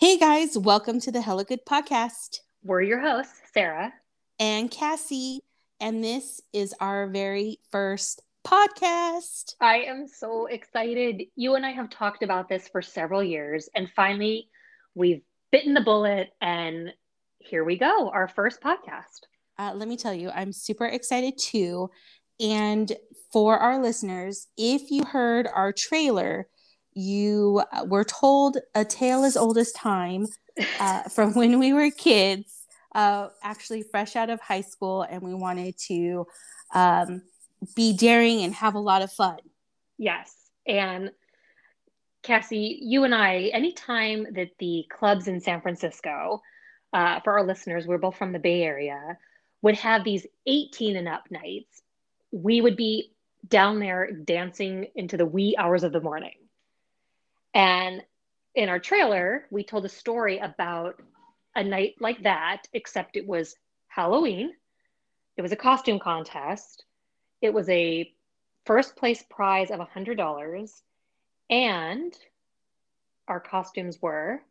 Hey guys, welcome to the Hella Good podcast. We're your hosts, Sarah and Cassie, and this is our very first podcast. I am so excited. You and I have talked about this for several years, and finally, we've bitten the bullet, and here we go, our first podcast. Uh, let me tell you, I'm super excited too. And for our listeners, if you heard our trailer, you uh, were told a tale as old as time uh, from when we were kids, uh, actually fresh out of high school, and we wanted to um, be daring and have a lot of fun. Yes. And Cassie, you and I, anytime that the clubs in San Francisco, uh, for our listeners, we're both from the Bay Area, would have these 18 and up nights, we would be down there dancing into the wee hours of the morning. And in our trailer, we told a story about a night like that, except it was Halloween. It was a costume contest. It was a first place prize of $100. And our costumes were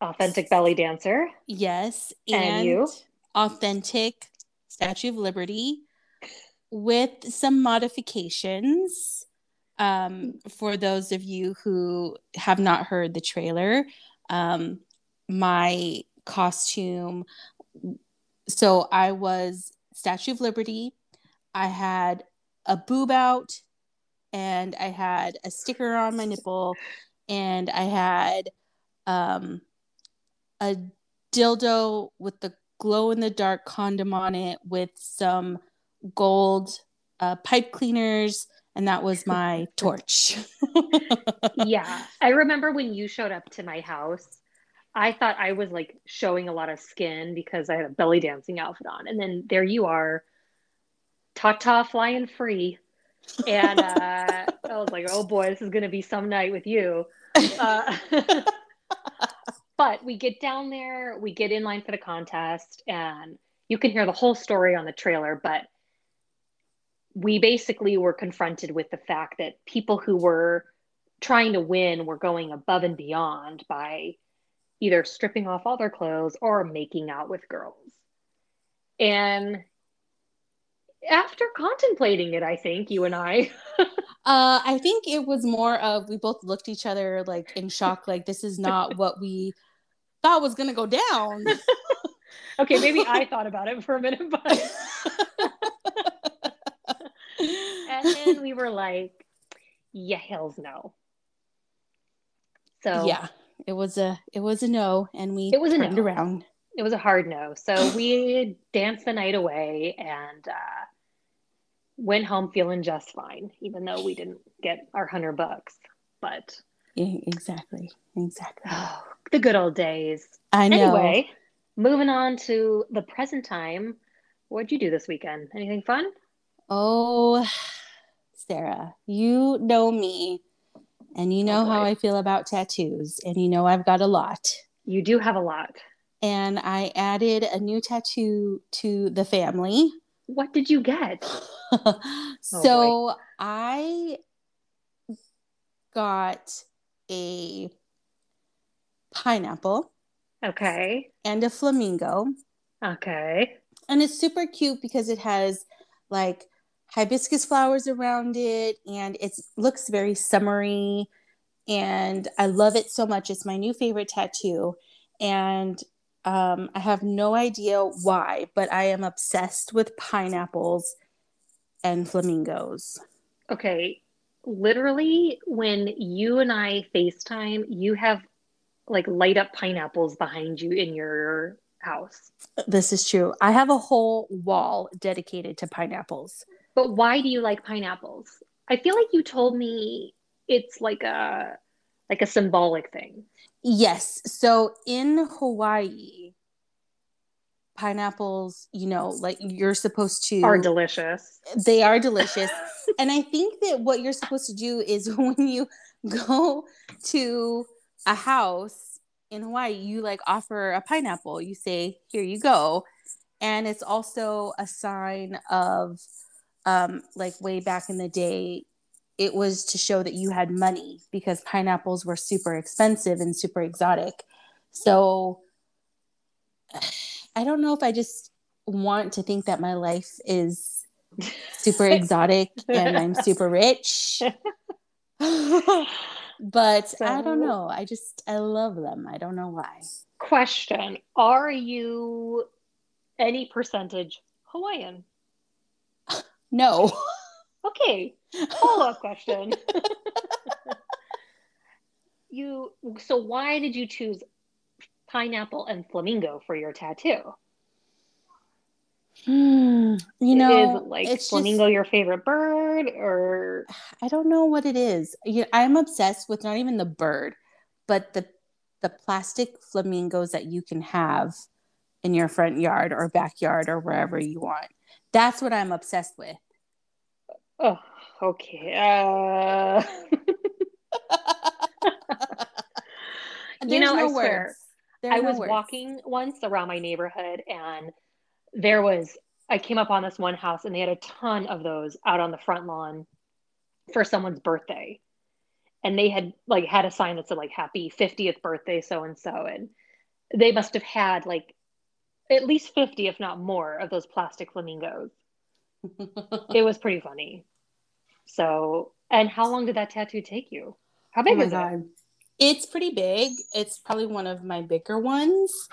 authentic belly dancer. Yes. And, and you. Authentic Statue of Liberty with some modifications um, for those of you who have not heard the trailer, um, my costume. So I was Statue of Liberty. I had a boob out, and I had a sticker on my nipple, and I had um, a dildo with the glow in the dark condom on it with some gold uh, pipe cleaners and that was my torch. yeah. I remember when you showed up to my house, I thought I was like showing a lot of skin because I had a belly dancing outfit on. And then there you are, ta ta flying free. And uh, I was like, oh boy, this is going to be some night with you. Uh, but we get down there, we get in line for the contest, and you can hear the whole story on the trailer. But we basically were confronted with the fact that people who were trying to win were going above and beyond by either stripping off all their clothes or making out with girls. And after contemplating it, I think you and I. uh, I think it was more of we both looked each other like in shock, like this is not what we thought was going to go down. okay, maybe I thought about it for a minute, but and then we were like, yeah, hell's no. So yeah, it was a it was a no, and we it was turned no. around. It was a hard no. So we danced the night away and uh, went home feeling just fine, even though we didn't get our hundred bucks. But yeah, exactly, exactly. Oh, the good old days. I know. Anyway, moving on to the present time. What'd you do this weekend? Anything fun? Oh, Sarah, you know me and you know oh how I feel about tattoos, and you know I've got a lot. You do have a lot. And I added a new tattoo to the family. What did you get? Oh, so oh I got a pineapple. Okay. And a flamingo. Okay. And it's super cute because it has like hibiscus flowers around it and it looks very summery and I love it so much. It's my new favorite tattoo. And um, I have no idea why, but I am obsessed with pineapples and flamingos. Okay. Literally, when you and I FaceTime, you have like light up pineapples behind you in your house. This is true. I have a whole wall dedicated to pineapples. But why do you like pineapples? I feel like you told me it's like a like a symbolic thing. Yes. So in Hawaii, pineapples, you know, like you're supposed to are delicious. They are delicious. and I think that what you're supposed to do is when you go to a house in Hawaii, you like offer a pineapple. You say, "Here you go." And it's also a sign of um, like way back in the day, it was to show that you had money because pineapples were super expensive and super exotic. So I don't know if I just want to think that my life is super exotic and I'm super rich. but so, I don't know. I just I love them. I don't know why. Question: Are you any percentage Hawaiian? No. Okay. Follow up question. you so why did you choose pineapple and flamingo for your tattoo? Hmm, you know, is like flamingo just, your favorite bird, or I don't know what it is. I'm obsessed with not even the bird, but the the plastic flamingos that you can have in your front yard or backyard or wherever you want. That's what I'm obsessed with. Oh, okay. Uh... you know, no I swear, I no was words. walking once around my neighborhood and there was, I came up on this one house and they had a ton of those out on the front lawn for someone's birthday. And they had like had a sign that said like happy 50th birthday so and so and they must have had like at least 50 if not more of those plastic flamingos it was pretty funny. So, and how long did that tattoo take you? How big oh is God. it? It's pretty big. It's probably one of my bigger ones.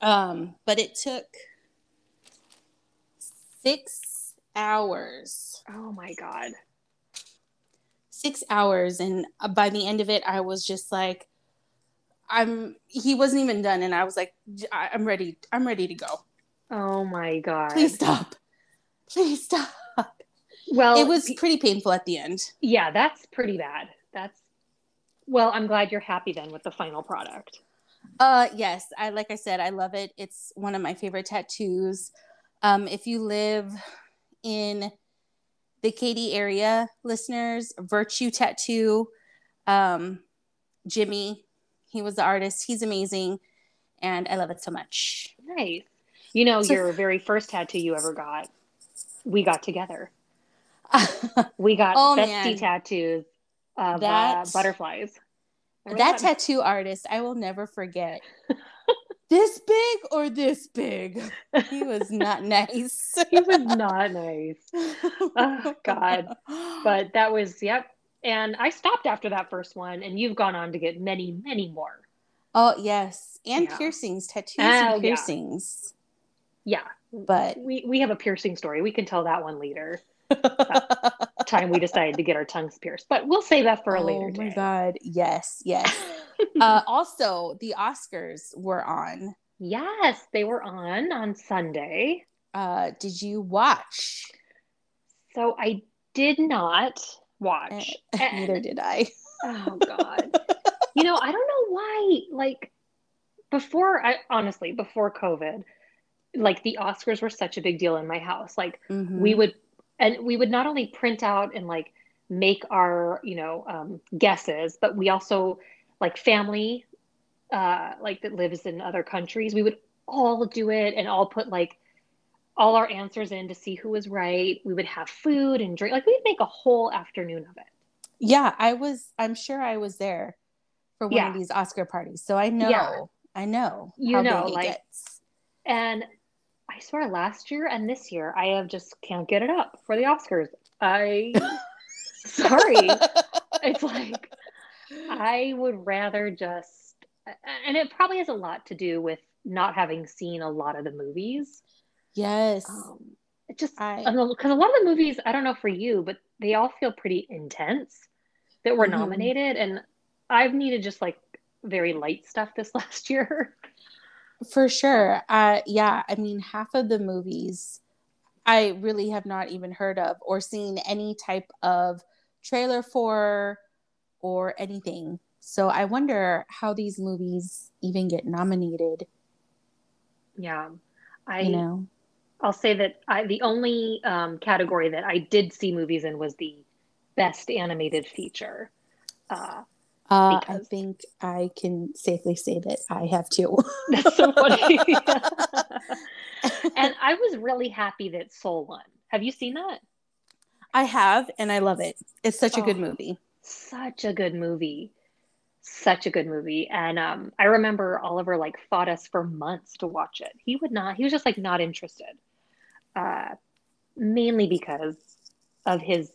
Um, but it took six hours. Oh my God. Six hours. And by the end of it, I was just like, I'm, he wasn't even done. And I was like, I'm ready. I'm ready to go. Oh my God. Please stop please stop. Well, it was pretty painful at the end. Yeah, that's pretty bad. That's well, I'm glad you're happy then with the final product. Uh yes, I like I said, I love it. It's one of my favorite tattoos. Um, if you live in the Katy area, listeners, Virtue Tattoo, um, Jimmy, he was the artist. He's amazing, and I love it so much. Nice. You know, so, your very first tattoo you ever got we got together. we got oh, bestie tattoos of that, uh, butterflies. Remember that, tattoo artist, I will never forget. this big or this big? He was not nice. he was not nice. Oh, God. But that was, yep. And I stopped after that first one, and you've gone on to get many, many more. Oh, yes. And yeah. piercings, tattoos oh, and piercings. Yeah. But we we have a piercing story. We can tell that one later. time we decided to get our tongues pierced, but we'll save that for a oh later day. Oh my god! Yes, yes. uh, also, the Oscars were on. Yes, they were on on Sunday. Uh, did you watch? So I did not watch. Eh, neither did I. oh God! you know, I don't know why. Like before, I honestly before COVID like the Oscars were such a big deal in my house. Like mm-hmm. we would, and we would not only print out and like make our, you know, um, guesses, but we also like family, uh, like that lives in other countries. We would all do it and all put like all our answers in to see who was right. We would have food and drink. Like we'd make a whole afternoon of it. Yeah, I was. I'm sure I was there for one yeah. of these Oscar parties, so I know. Yeah. I know. You know, like. Gets. And I swear last year and this year I have just can't get it up for the Oscars. I sorry. it's like I would rather just and it probably has a lot to do with not having seen a lot of the movies. Yes. Um, it just because a lot of the movies, I don't know for you, but they all feel pretty intense that were mm-hmm. nominated, and I've needed just like very light stuff this last year. For sure. Uh, yeah. I mean, half of the movies I really have not even heard of or seen any type of trailer for or anything. So I wonder how these movies even get nominated. Yeah. I you know. I'll say that I the only um, category that I did see movies in was the best animated feature. Uh, uh, I think I can safely say that I have too. That's so funny. and I was really happy that Soul won. Have you seen that? I have, and I love it. It's such a oh, good movie. Such a good movie. Such a good movie. And um, I remember Oliver like fought us for months to watch it. He would not, he was just like not interested. Uh, mainly because of his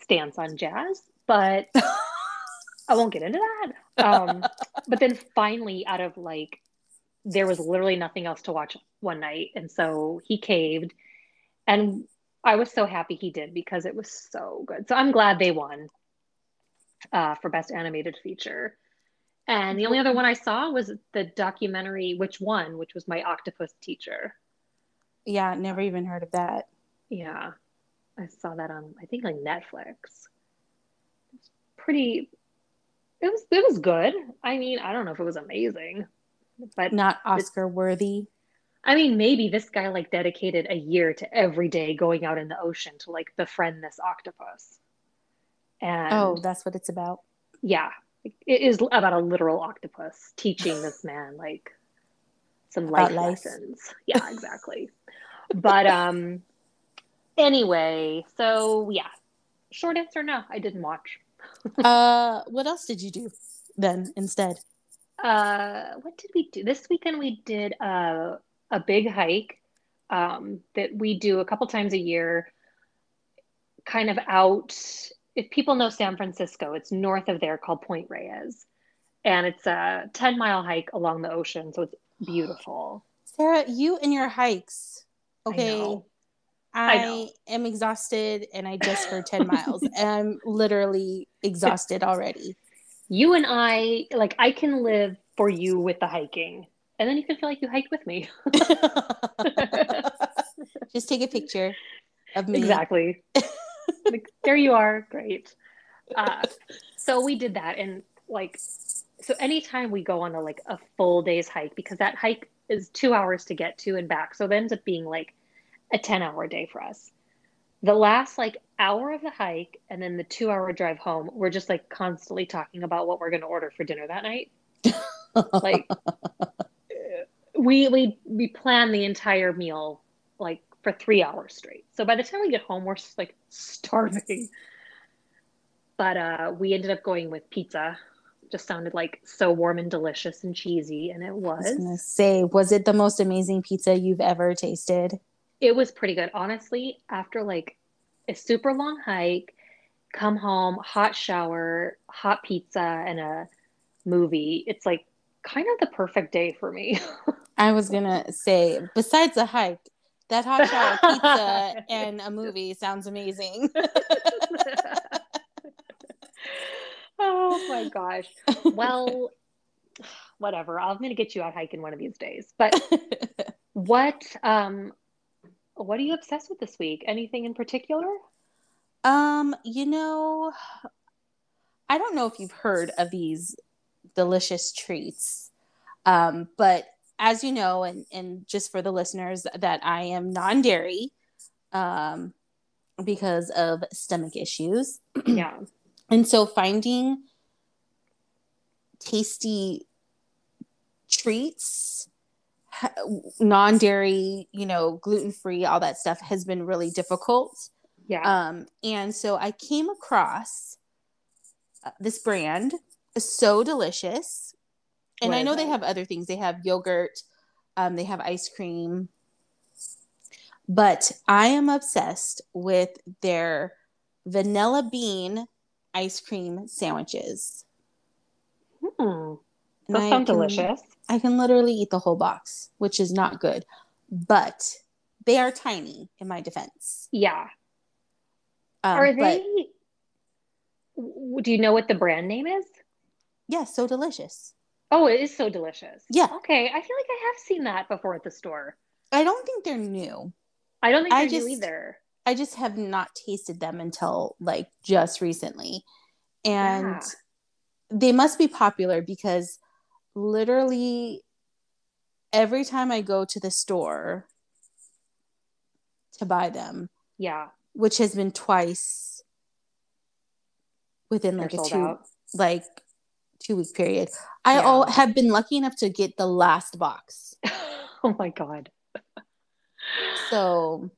stance on jazz, but I won't get into that. Um, but then finally, out of like, there was literally nothing else to watch one night. And so he caved. And I was so happy he did because it was so good. So I'm glad they won uh, for Best Animated Feature. And the only other one I saw was the documentary, which one, which was My Octopus Teacher. Yeah, never even heard of that. Yeah, I saw that on, I think, like Netflix. It's pretty. It was it was good. I mean, I don't know if it was amazing, but not Oscar worthy. I mean, maybe this guy like dedicated a year to every day going out in the ocean to like befriend this octopus. And oh, that's what it's about. Yeah, it is about a literal octopus teaching this man like some life, lessons. Yeah, exactly. but um, anyway, so yeah, short answer: no, I didn't watch. Uh, what else did you do then instead? Uh, what did we do this weekend? We did uh a big hike um, that we do a couple times a year, kind of out. If people know San Francisco, it's north of there called Point Reyes. And it's a 10 mile hike along the ocean. So it's beautiful. Sarah, you and your hikes. Okay. I, I, am exhausted and I just heard 10 miles. And I'm literally exhausted already. You and I, like, I can live for you with the hiking and then you can feel like you hiked with me. Just take a picture of me. Exactly. like, there you are. Great. Uh, so we did that, and like, so anytime we go on a like a full day's hike, because that hike is two hours to get to and back, so it ends up being like a ten hour day for us. The last like hour of the hike and then the two hour drive home, we're just like constantly talking about what we're going to order for dinner that night. like we we we plan the entire meal like for three hours straight. So by the time we get home, we're just like starving. But uh, we ended up going with pizza. Just sounded like so warm and delicious and cheesy, and it was. I was gonna say, was it the most amazing pizza you've ever tasted? It was pretty good, honestly. After like a super long hike, come home, hot shower, hot pizza, and a movie. It's like kind of the perfect day for me. I was gonna say, besides a hike, that hot shower pizza and a movie sounds amazing. oh my gosh. Well, whatever. I'm gonna get you out hiking one of these days. But what um what are you obsessed with this week? Anything in particular? Um, you know, I don't know if you've heard of these delicious treats. Um, but as you know, and, and just for the listeners, that I am non dairy um, because of stomach issues. Yeah. and so finding tasty treats, non dairy, you know, gluten free, all that stuff has been really difficult. Yeah. Um, and so I came across uh, this brand, so delicious and what I know they have other things. They have yogurt, um, they have ice cream. But I am obsessed with their vanilla bean ice cream sandwiches. Hmm. Those sound delicious. I can literally eat the whole box, which is not good. But they are tiny in my defense. Yeah. Um, are they do you know what the brand name is? Yeah, so delicious. Oh, it is so delicious. Yeah. Okay. I feel like I have seen that before at the store. I don't think they're new. I don't think they're I just, new either. I just have not tasted them until like just recently. And yeah. they must be popular because literally every time I go to the store to buy them. Yeah. Which has been twice within like They're a two out. like two week period. I yeah. all have been lucky enough to get the last box. oh my god. So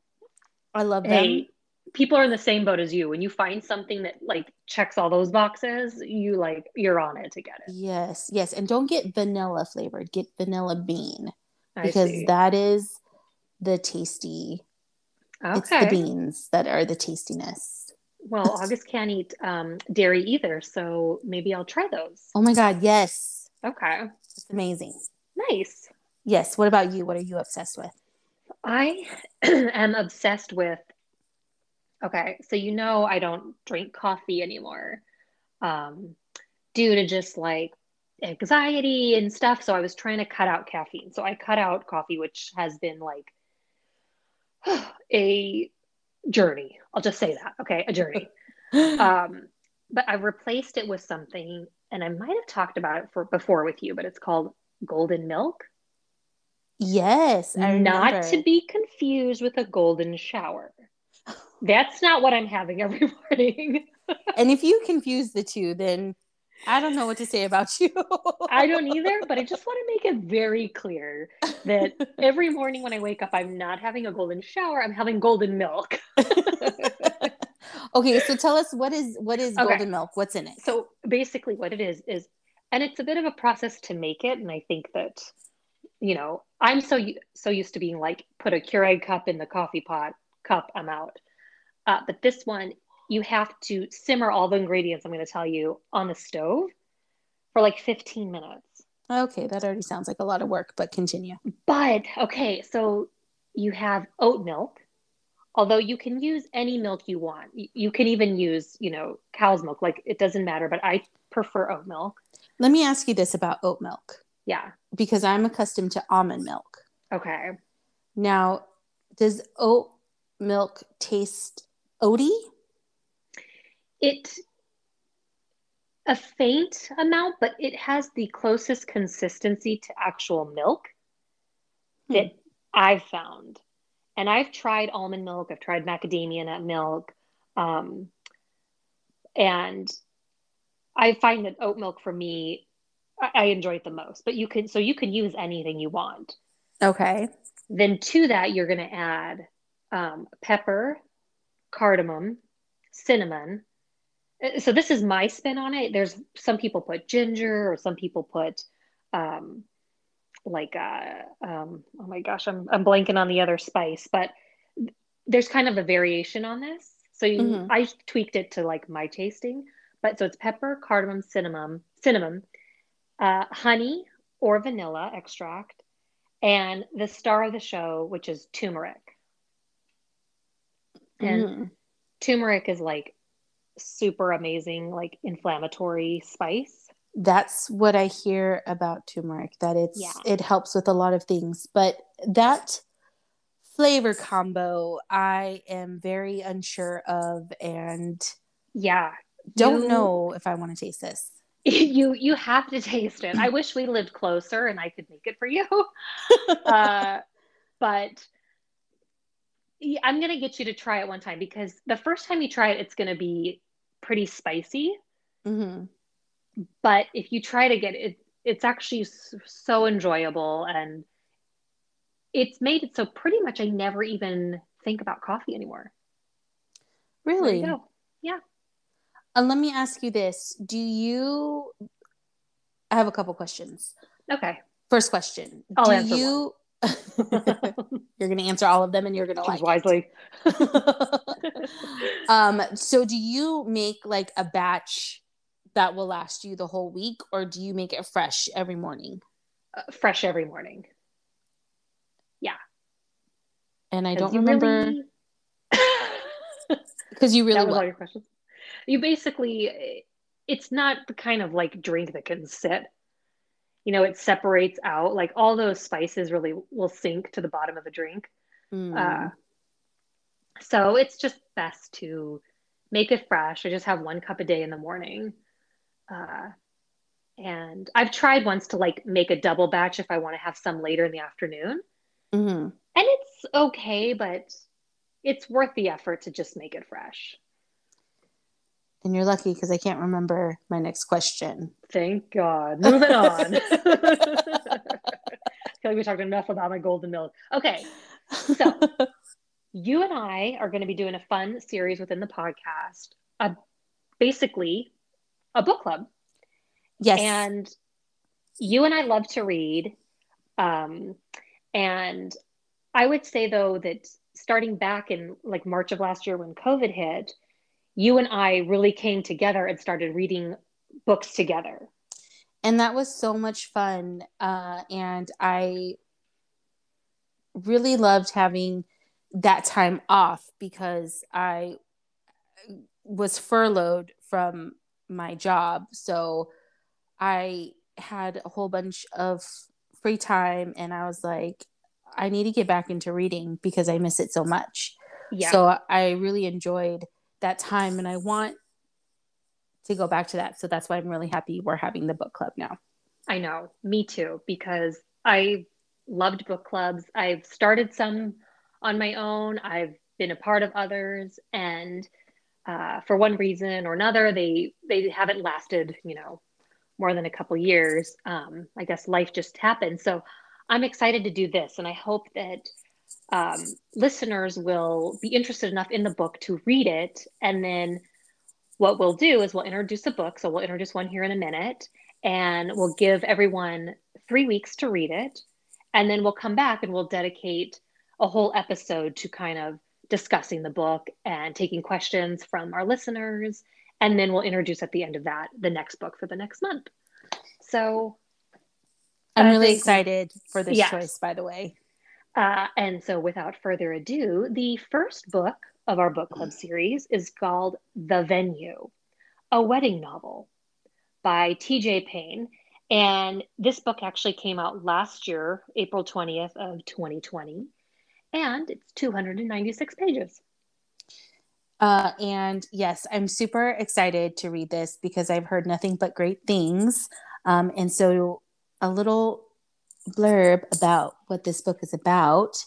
I love them. Hey, people are in the same boat as you. When you find something that like checks all those boxes, you like you're on it to get it. Yes, yes, and don't get vanilla flavored. Get vanilla bean because that is the tasty. Okay. It's the beans that are the tastiness. Well, August can't eat um, dairy either, so maybe I'll try those. Oh my god, yes. Okay, it's amazing. Nice. Yes. What about you? What are you obsessed with? I am obsessed with Okay, so you know I don't drink coffee anymore um, due to just like anxiety and stuff. So I was trying to cut out caffeine. So I cut out coffee, which has been like a journey. I'll just say that. Okay, a journey. um, but I replaced it with something, and I might have talked about it for before with you, but it's called golden milk. Yes, I not to be confused with a golden shower. That's not what I'm having every morning. and if you confuse the two, then I don't know what to say about you. I don't either, but I just want to make it very clear that every morning when I wake up, I'm not having a golden shower, I'm having golden milk. okay, so tell us what is what is okay. golden milk? What's in it? So basically what it is is and it's a bit of a process to make it and I think that you know, I'm so so used to being like put a Keurig cup in the coffee pot, cup, I'm. Uh, but this one, you have to simmer all the ingredients I'm going to tell you on the stove for like 15 minutes. Okay, that already sounds like a lot of work, but continue. But okay, so you have oat milk, although you can use any milk you want. You can even use, you know, cow's milk, like it doesn't matter, but I prefer oat milk. Let me ask you this about oat milk. Yeah. Because I'm accustomed to almond milk. Okay. Now, does oat milk taste oaty? It a faint amount, but it has the closest consistency to actual milk hmm. that I've found. And I've tried almond milk, I've tried macadamia nut milk, um, and I find that oat milk for me, I, I enjoy it the most. But you can, so you can use anything you want. Okay. Then to that, you're going to add um, pepper, cardamom, cinnamon. Uh, so this is my spin on it. There's some people put ginger or some people put um, like uh, um, oh my gosh, I'm I'm blanking on the other spice, but there's kind of a variation on this. So you, mm-hmm. I tweaked it to like my tasting, but so it's pepper, cardamom, cinnamon, cinnamon, uh, honey or vanilla extract, and the star of the show, which is turmeric. And mm. turmeric is like super amazing, like inflammatory spice. That's what I hear about turmeric, that it's yeah. it helps with a lot of things. But that flavor combo I am very unsure of and yeah. Don't you, know if I want to taste this. You you have to taste it. I wish we lived closer and I could make it for you. uh, but I'm gonna get you to try it one time because the first time you try it, it's gonna be pretty spicy. Mm-hmm. But if you try to get it, it's actually so enjoyable and it's made it so pretty much I never even think about coffee anymore. Really? Yeah. And uh, let me ask you this: Do you? I have a couple questions. Okay. First question: I'll Do you? you're going to answer all of them and you're going to like wisely. um, so do you make like a batch that will last you the whole week or do you make it fresh every morning? Uh, fresh every morning. Yeah. And I don't remember because you really that was all your questions. You basically, it's not the kind of like drink that can sit you know it separates out like all those spices really will sink to the bottom of the drink. Mm. uh, so it's just best to make it fresh. I just have one cup a day in the morning. Uh, and i've tried once to like make a double batch if i want to have some later in the afternoon. Mm-hmm. and it's okay but it's worth the effort to just make it fresh and you're lucky because I can't remember my next question. Thank God. Moving on. I feel like we talked enough about my golden milk. Okay. So you and I are going to be doing a fun series within the podcast, uh, basically a book club. Yes. And you and I love to read. Um, and I would say, though, that starting back in like March of last year when COVID hit, you and I really came together and started reading books together. And that was so much fun. Uh, and I really loved having that time off because I was furloughed from my job. So I had a whole bunch of free time and I was like, I need to get back into reading because I miss it so much. Yeah. So I really enjoyed that time and I want to go back to that. So that's why I'm really happy we're having the book club now. I know, me too, because I loved book clubs. I've started some on my own, I've been a part of others, and uh, for one reason or another, they they haven't lasted, you know, more than a couple years. Um, I guess life just happened. So I'm excited to do this, and I hope that um, listeners will be interested enough in the book to read it. And then what we'll do is we'll introduce a book. So we'll introduce one here in a minute, and we'll give everyone three weeks to read it. And then we'll come back and we'll dedicate a whole episode to kind of discussing the book and taking questions from our listeners. And then we'll introduce at the end of that the next book for the next month. So I'm really think, excited for this yes. choice, by the way. Uh, and so, without further ado, the first book of our book club series is called The Venue, a wedding novel by TJ Payne. And this book actually came out last year, April 20th of 2020, and it's 296 pages. Uh, and yes, I'm super excited to read this because I've heard nothing but great things. Um, and so, a little blurb about what this book is about.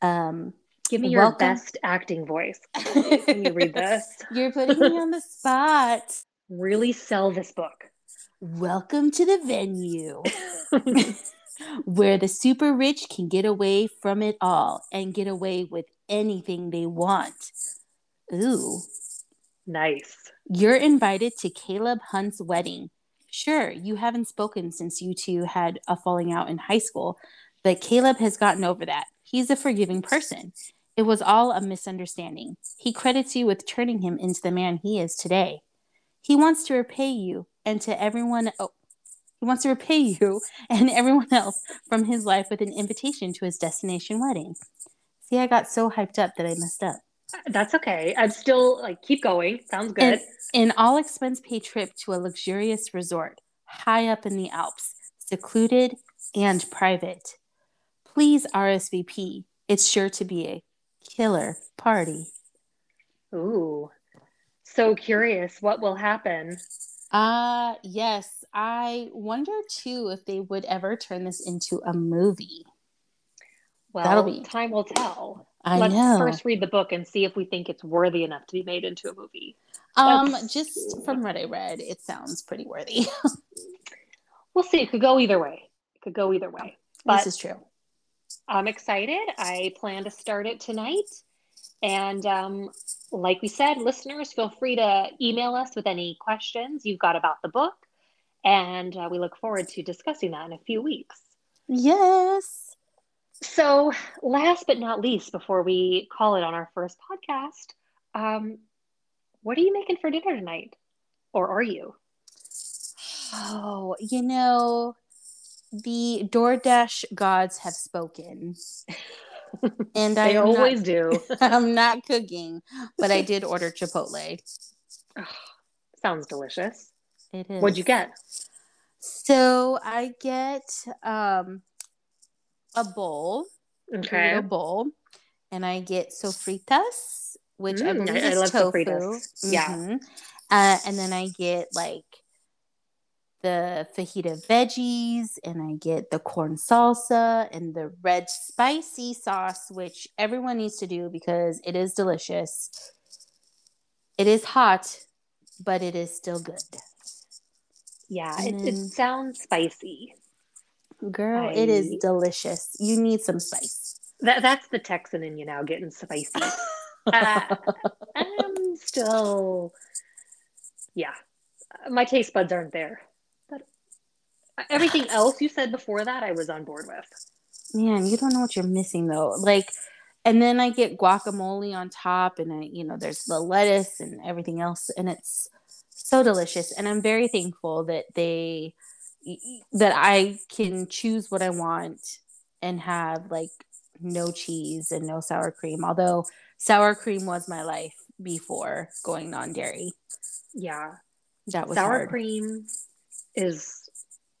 Um, Give me your welcome. best acting voice. Can you read this? You're putting me on the spot. Really sell this book. Welcome to the venue where the super rich can get away from it all and get away with anything they want. Ooh. Nice. You're invited to Caleb Hunt's wedding Sure, you haven't spoken since you two had a falling out in high school, but Caleb has gotten over that. He's a forgiving person. It was all a misunderstanding. He credits you with turning him into the man he is today. He wants to repay you and to everyone oh, he wants to repay you and everyone else from his life with an invitation to his destination wedding. See, I got so hyped up that I messed up. That's okay. I'm still like keep going. Sounds good. An, an all expense paid trip to a luxurious resort high up in the Alps, secluded and private. Please RSVP. It's sure to be a killer party. Ooh. So curious what will happen. Uh yes, I wonder too if they would ever turn this into a movie. Well, That'll be time will tell. I Let's know. first read the book and see if we think it's worthy enough to be made into a movie. Um, That's... just from what I read, it sounds pretty worthy. we'll see. It could go either way. It could go either way. But this is true. I'm excited. I plan to start it tonight. And um, like we said, listeners, feel free to email us with any questions you've got about the book. And uh, we look forward to discussing that in a few weeks. Yes. So, last but not least, before we call it on our first podcast, um, what are you making for dinner tonight? Or are you? Oh, you know, the DoorDash gods have spoken. and I always not, do. I'm not cooking, but I did order Chipotle. Oh, sounds delicious. It is. What'd you get? So I get um a bowl, okay, a bowl, and I get sofritas, which mm, I believe I, is I love tofu. Mm-hmm. Yeah, uh, and then I get like the fajita veggies, and I get the corn salsa and the red spicy sauce, which everyone needs to do because it is delicious. It is hot, but it is still good. Yeah, it, then, it sounds spicy. Girl, I... it is delicious. You need some spice. That that's the Texan in you now getting spicy. uh, I'm still, yeah, my taste buds aren't there. But everything else you said before that, I was on board with. Man, you don't know what you're missing though. Like, and then I get guacamole on top, and I, you know, there's the lettuce and everything else, and it's so delicious. And I'm very thankful that they that I can choose what I want and have like no cheese and no sour cream. Although sour cream was my life before going non dairy. Yeah. That was sour hard. cream is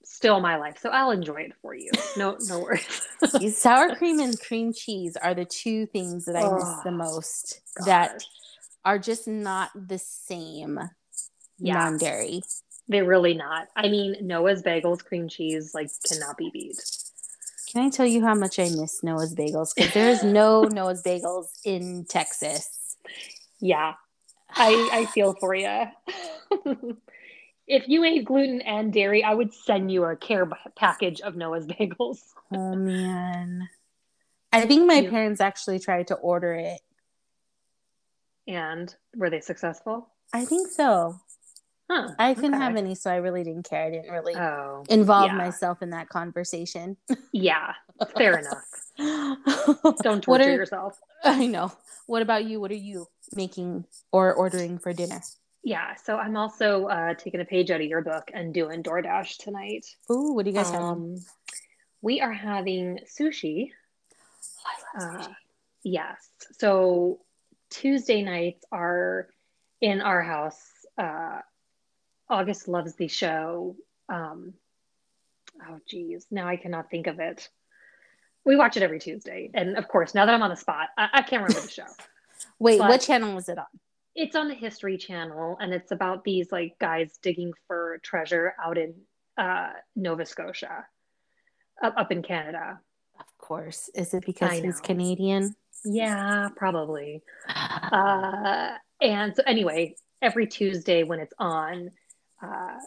still my life. So I'll enjoy it for you. No no worries. sour cream and cream cheese are the two things that I oh, miss the most gosh. that are just not the same yeah. non dairy. They're really not. I mean, Noah's bagels, cream cheese, like cannot be beat. Can I tell you how much I miss Noah's Bagels? Because there's no Noah's Bagels in Texas. Yeah, I I feel for you. if you ate gluten and dairy, I would send you a care package of Noah's Bagels. oh man, I think my parents actually tried to order it. And were they successful? I think so. Huh, I couldn't okay. have any, so I really didn't care. I didn't really oh, involve yeah. myself in that conversation. yeah, fair enough. Don't torture are, yourself. I know. What about you? What are you making or ordering for dinner? Yeah, so I'm also uh, taking a page out of your book and doing DoorDash tonight. Ooh, what do you guys um, have? We are having sushi. Oh, I love uh, sushi. yes. So Tuesday nights are in our house. Uh, August loves the show. Um, oh, geez, now I cannot think of it. We watch it every Tuesday, and of course, now that I'm on the spot, I, I can't remember the show. Wait, but what channel was it on? It's on the History Channel, and it's about these like guys digging for treasure out in uh, Nova Scotia, up, up in Canada. Of course, is it because he's Canadian? Yeah, probably. uh, and so, anyway, every Tuesday when it's on, uh,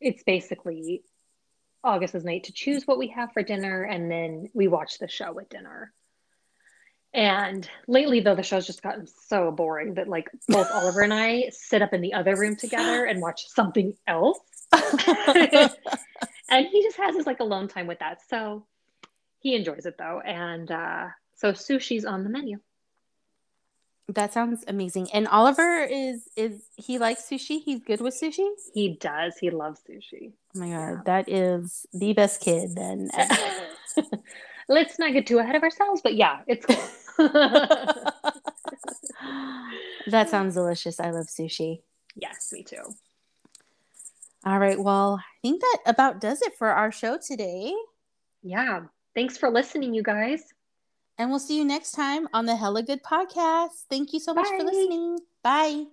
it's basically August's night to choose what we have for dinner, and then we watch the show at dinner. And lately, though, the show's just gotten so boring that like both Oliver and I sit up in the other room together and watch something else. and he just has his like alone time with that. So he enjoys it though. And uh, so sushi's on the menu. That sounds amazing. And Oliver is is he likes sushi? He's good with sushi? He does. He loves sushi. Oh my god, yeah. that is the best kid then. Let's not get too ahead of ourselves, but yeah, it's cool. that sounds delicious. I love sushi. Yes, me too. All right. Well, I think that about does it for our show today. Yeah. Thanks for listening, you guys. And we'll see you next time on the Hella Good Podcast. Thank you so much Bye. for listening. Bye.